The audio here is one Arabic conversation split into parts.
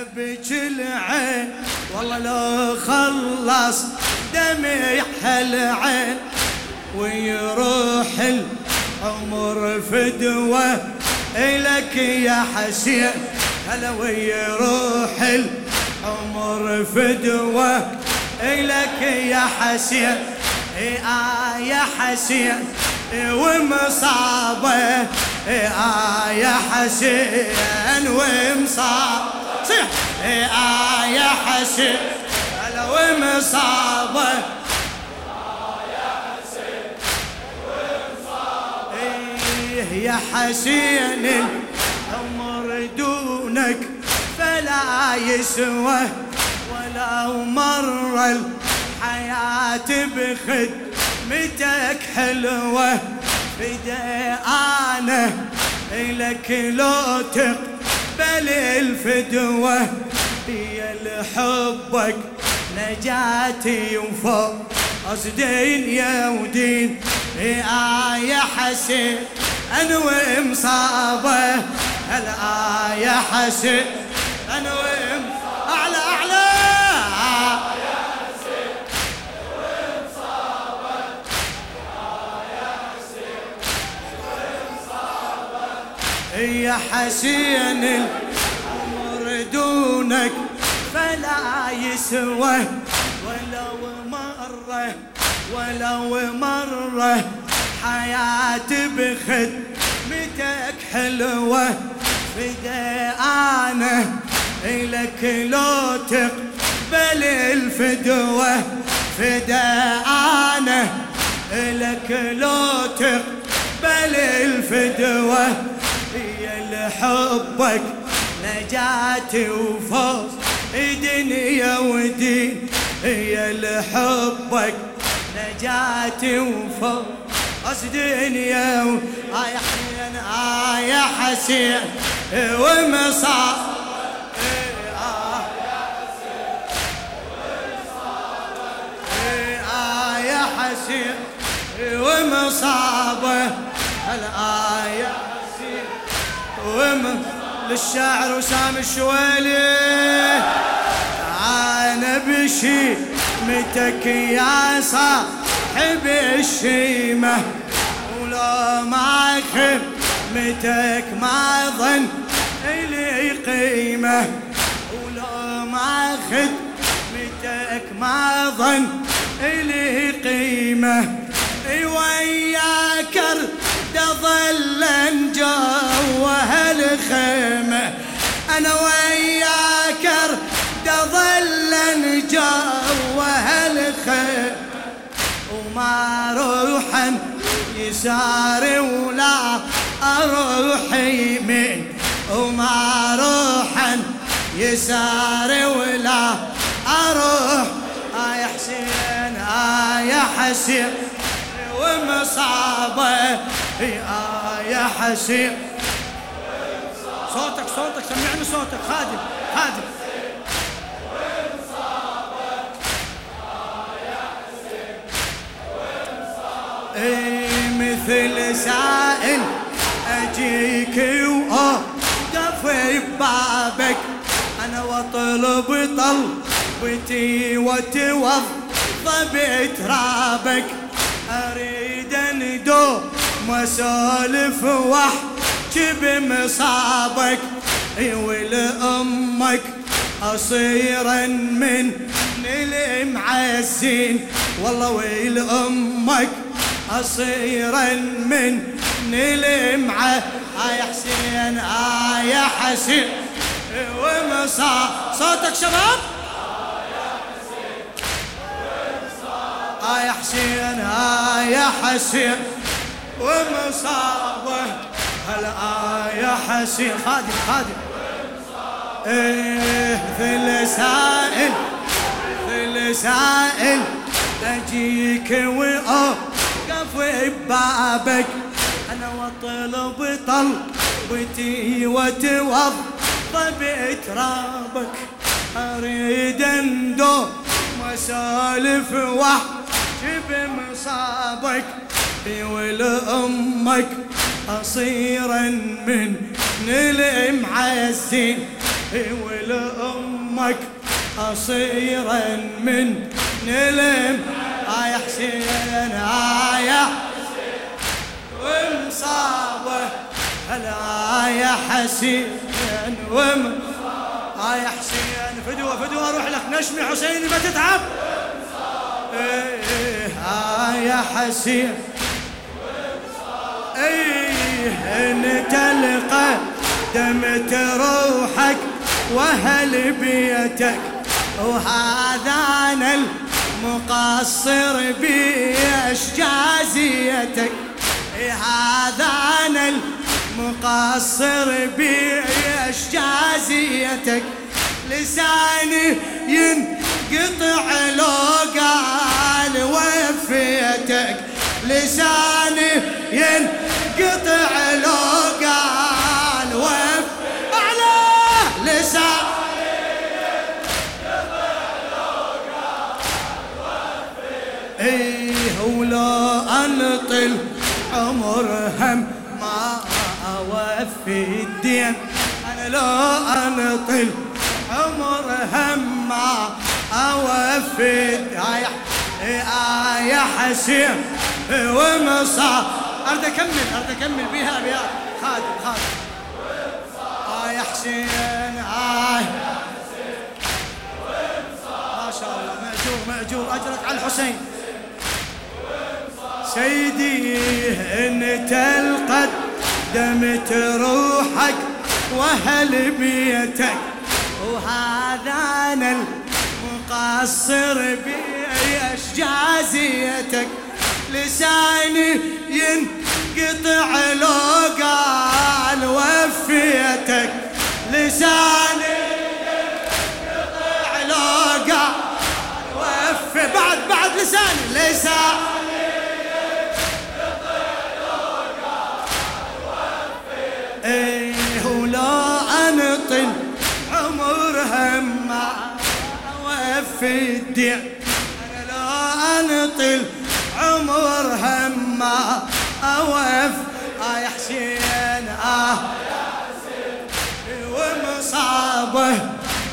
ابك العين. والله لو خلص دمع هالعين ويروح العمر فدوة إلك يا حسين. هلا ويروح العمر فدوة إلك يا حسين. آه يا حسين ومصابة آه يا حسين يا حسين. هلا ومصابة. يا حسين العمر دونك فلا يسوى. ولو مر الحياة بخدمتك حلوة. بدي أنا لك لو تقبل الفدوة. هي لحبك نجاتي وفوق قصدين يا ودين يا حسين أنا ومصابة. هلا يا حسين أنا وم أعلى أعلى. يا حسين حسين يا حسين العمر دونك. فلا يسوى ولو مره ولو مره حياتي بخدمتك حلوة فدا أنا إلك لو تقبل الفدوة فدا أنا إلك لو تقبل الفدوة هي لحبك نجاتي وفوز. دنيا ودين هي لحبك نجاتي وفوز دنيا آه يا حسين آه يا حسين. ومصاب آه يا حسين. ومصابه الآية حسين. وم للشاعر وسام الشويلي. أنا بشي متك يا صاحب الشيمة. ولو ما خدمتك ما ظن إلي قيمة. ولو ما خدمتك ما ظن إلي قيمة. أنا وياك أرد ظل جوا هالخيمة وما روحا يساري ولا أروح يمين. وما روحا يساري ولا أروح. يا حسين يا حسين ومصابه يا حسين. صوتك صوتك سمعني صوتك. خادم خادم. اي مثل سائل أجيك واوقف ببابك. أنا واطلب طلبتي واتوظف بترابك أريد اندوم واسولف واحكي بمصابك اي ولامك اصيرا من المعزين والله ويل أمك اصيرا من نلمعه آه يا حسين آه يا حسين. ومصا صوتك شباب. آه يا حسين آه يا حسين. ومصابه يا حسين. خادم خادم. إيه ذل سائل ذل سائل اجيك واوقف ببابك. أنا واطلب طلبتي واتوضى بترابك أريد اندوم وأسولف واحكي بمصابك ولأمك اصيرا من المعزين ولأمك أصيرا من نلم يا حسين يا حسين ومصابة هلا يا حسين. وم يا حسين. فدوة فدوة أروح لك. نشمي حسين ما تتعب. آه يا حسين. إيه انت القى دمت روحك واهل بيتك؟ وهذا أنا المقصر بيش جازيتك. هذا أنا المقصر بيش جازيتك. لساني ينقطع لو قال وفيتك. لساني ينقطع لو قال وف أعلى لساني إيه ولو أنطل عمر هم ما أوفي الدين. أنا لو أنطل عمر هم ما أوفي يا حسين ومصا ارد اكمل ارد اكمل بيها ابيات خادم خادم. آه يا حسين آه. ما شاء الله. مأجور مأجور. أجرك على الحسين. سيدي انت القدمت روحك واهل بيتك؟ وهذا أنا المقصر بيش جازيتك لساني ينقطع لو قال وفيتك. لساني ينقطع لو قال وفي بعد بعد لساني. لساني إيه ولو انطل عمر هم وفي الدين أنا لو أنطل عمر هم أوف. آه يا حسين آه. ومصابه.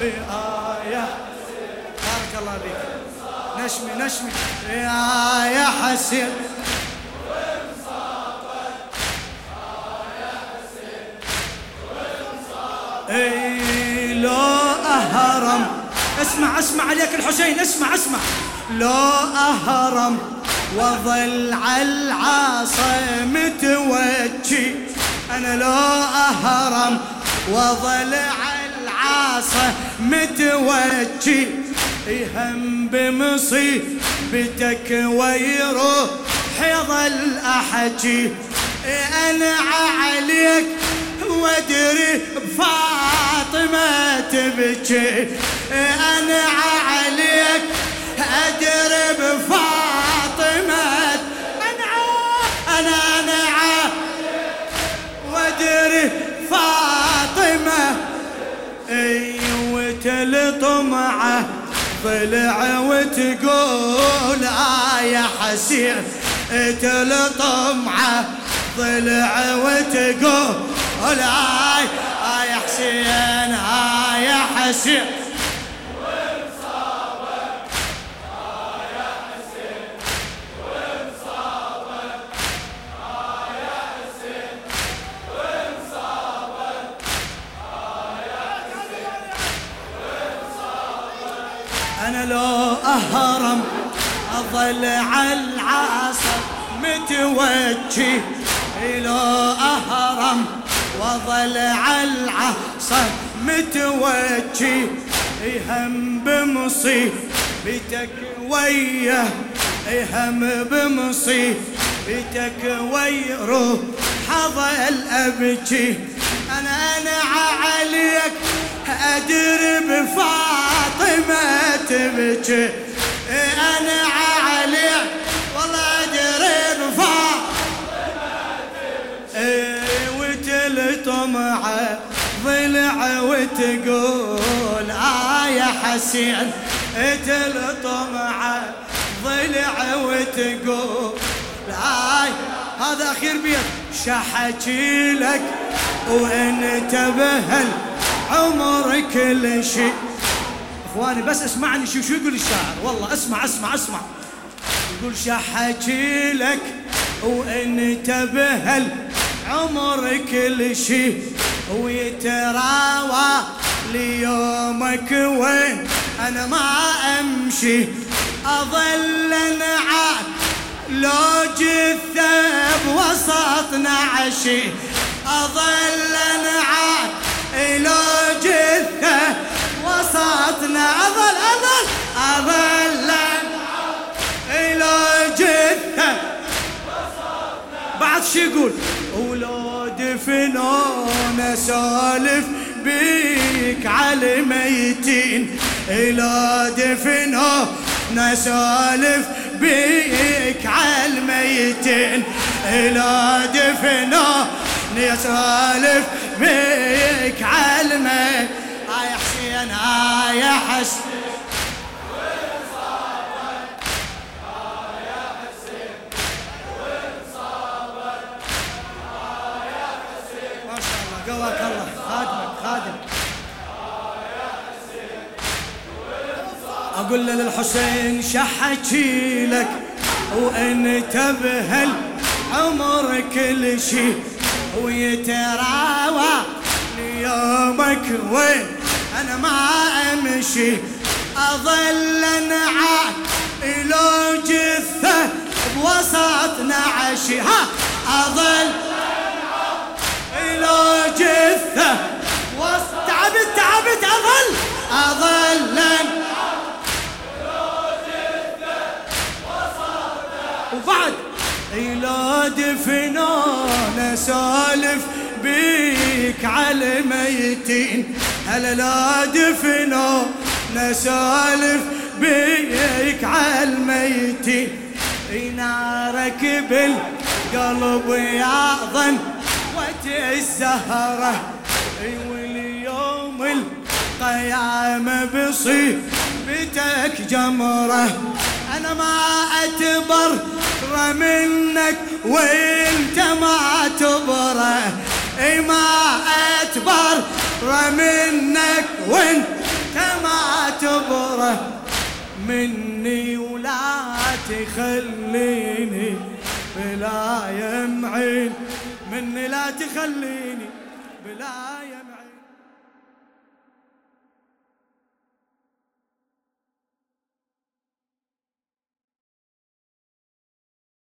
بآية بارك الله بك نشمي نشمي. يا يا حسين. إي لو أهرم. اسمع اسمع عليك الحسين اسمع اسمع. لو أهرم وظل على العاصى متوجي. أنا لو أهرم وظل على العاصى متوجي. يهم بمصيبتك ويروح يظل احكي أنا عليك وأدري بفاطمه تبكي. أنا عليك فاطمة. أي وتلطمعه ضلع وتقول آه يا حسين تلطمعه ضلع وتقول آه يا حسين آه يا حسين. لو أهرم أظل على العصر متوجي لو أهرم وأظل على العصر متوجي هم بمصيبتك وياه هم بمصيبتك ويروح حظل أبكي. أنا أنا عليك ادري بفاطمة تبكي أنا عليك والله ادري بفاطمة. وتلطمعه ضلع وتقول آه يا حسين. تلطمعه ضلع وتقول آه هذا أخير بيت شحكي لك وانت بهل عمر كل شيء. إخواني بس اسمعني شو شو يقول الشاعر؟ والله اسمع اسمع اسمع. يقول شحكي لك؟ وانت بهل عمر كل شيء. ويتراوى ليومك وين أنا ما أمشي. أظل انعاد لو جثة بوسط نعشي اظل انعاد لو جثة وسطنا. أظل أظل. اظل لو جثة بعد شو يقول؟ ولو دفنونا سالف بيك على ميتين. إلى دفنه نسالف بيك على الميتين إلى دفنه نسالف بيك على الميتين يا حسين يا حسين قواك الله. خادمك خادم أقول له للحسين شحكي لك وانت بهل عمر كل شي. ويتراوى ليومك وين أنا ما أمشي. أظل انعاد لو جثة بوسط نعشي ها أظل لو جثة وسط تعبت تعبت أظل. أظل وبعد إلى دفنونا سالف بيك على ميتين. هلا لا دفنونا سالف بيك على الميتين. نارك بالقلب يا ظن وقت الزهرة واليوم القيامة بصيبتك جمرة. أنا ما أتبر منك وانت ما تبره إي ما أتبر منك وانت ما تبره مني ولا تخليني بلا يمعين. مني لا تخليني بلا يمعين.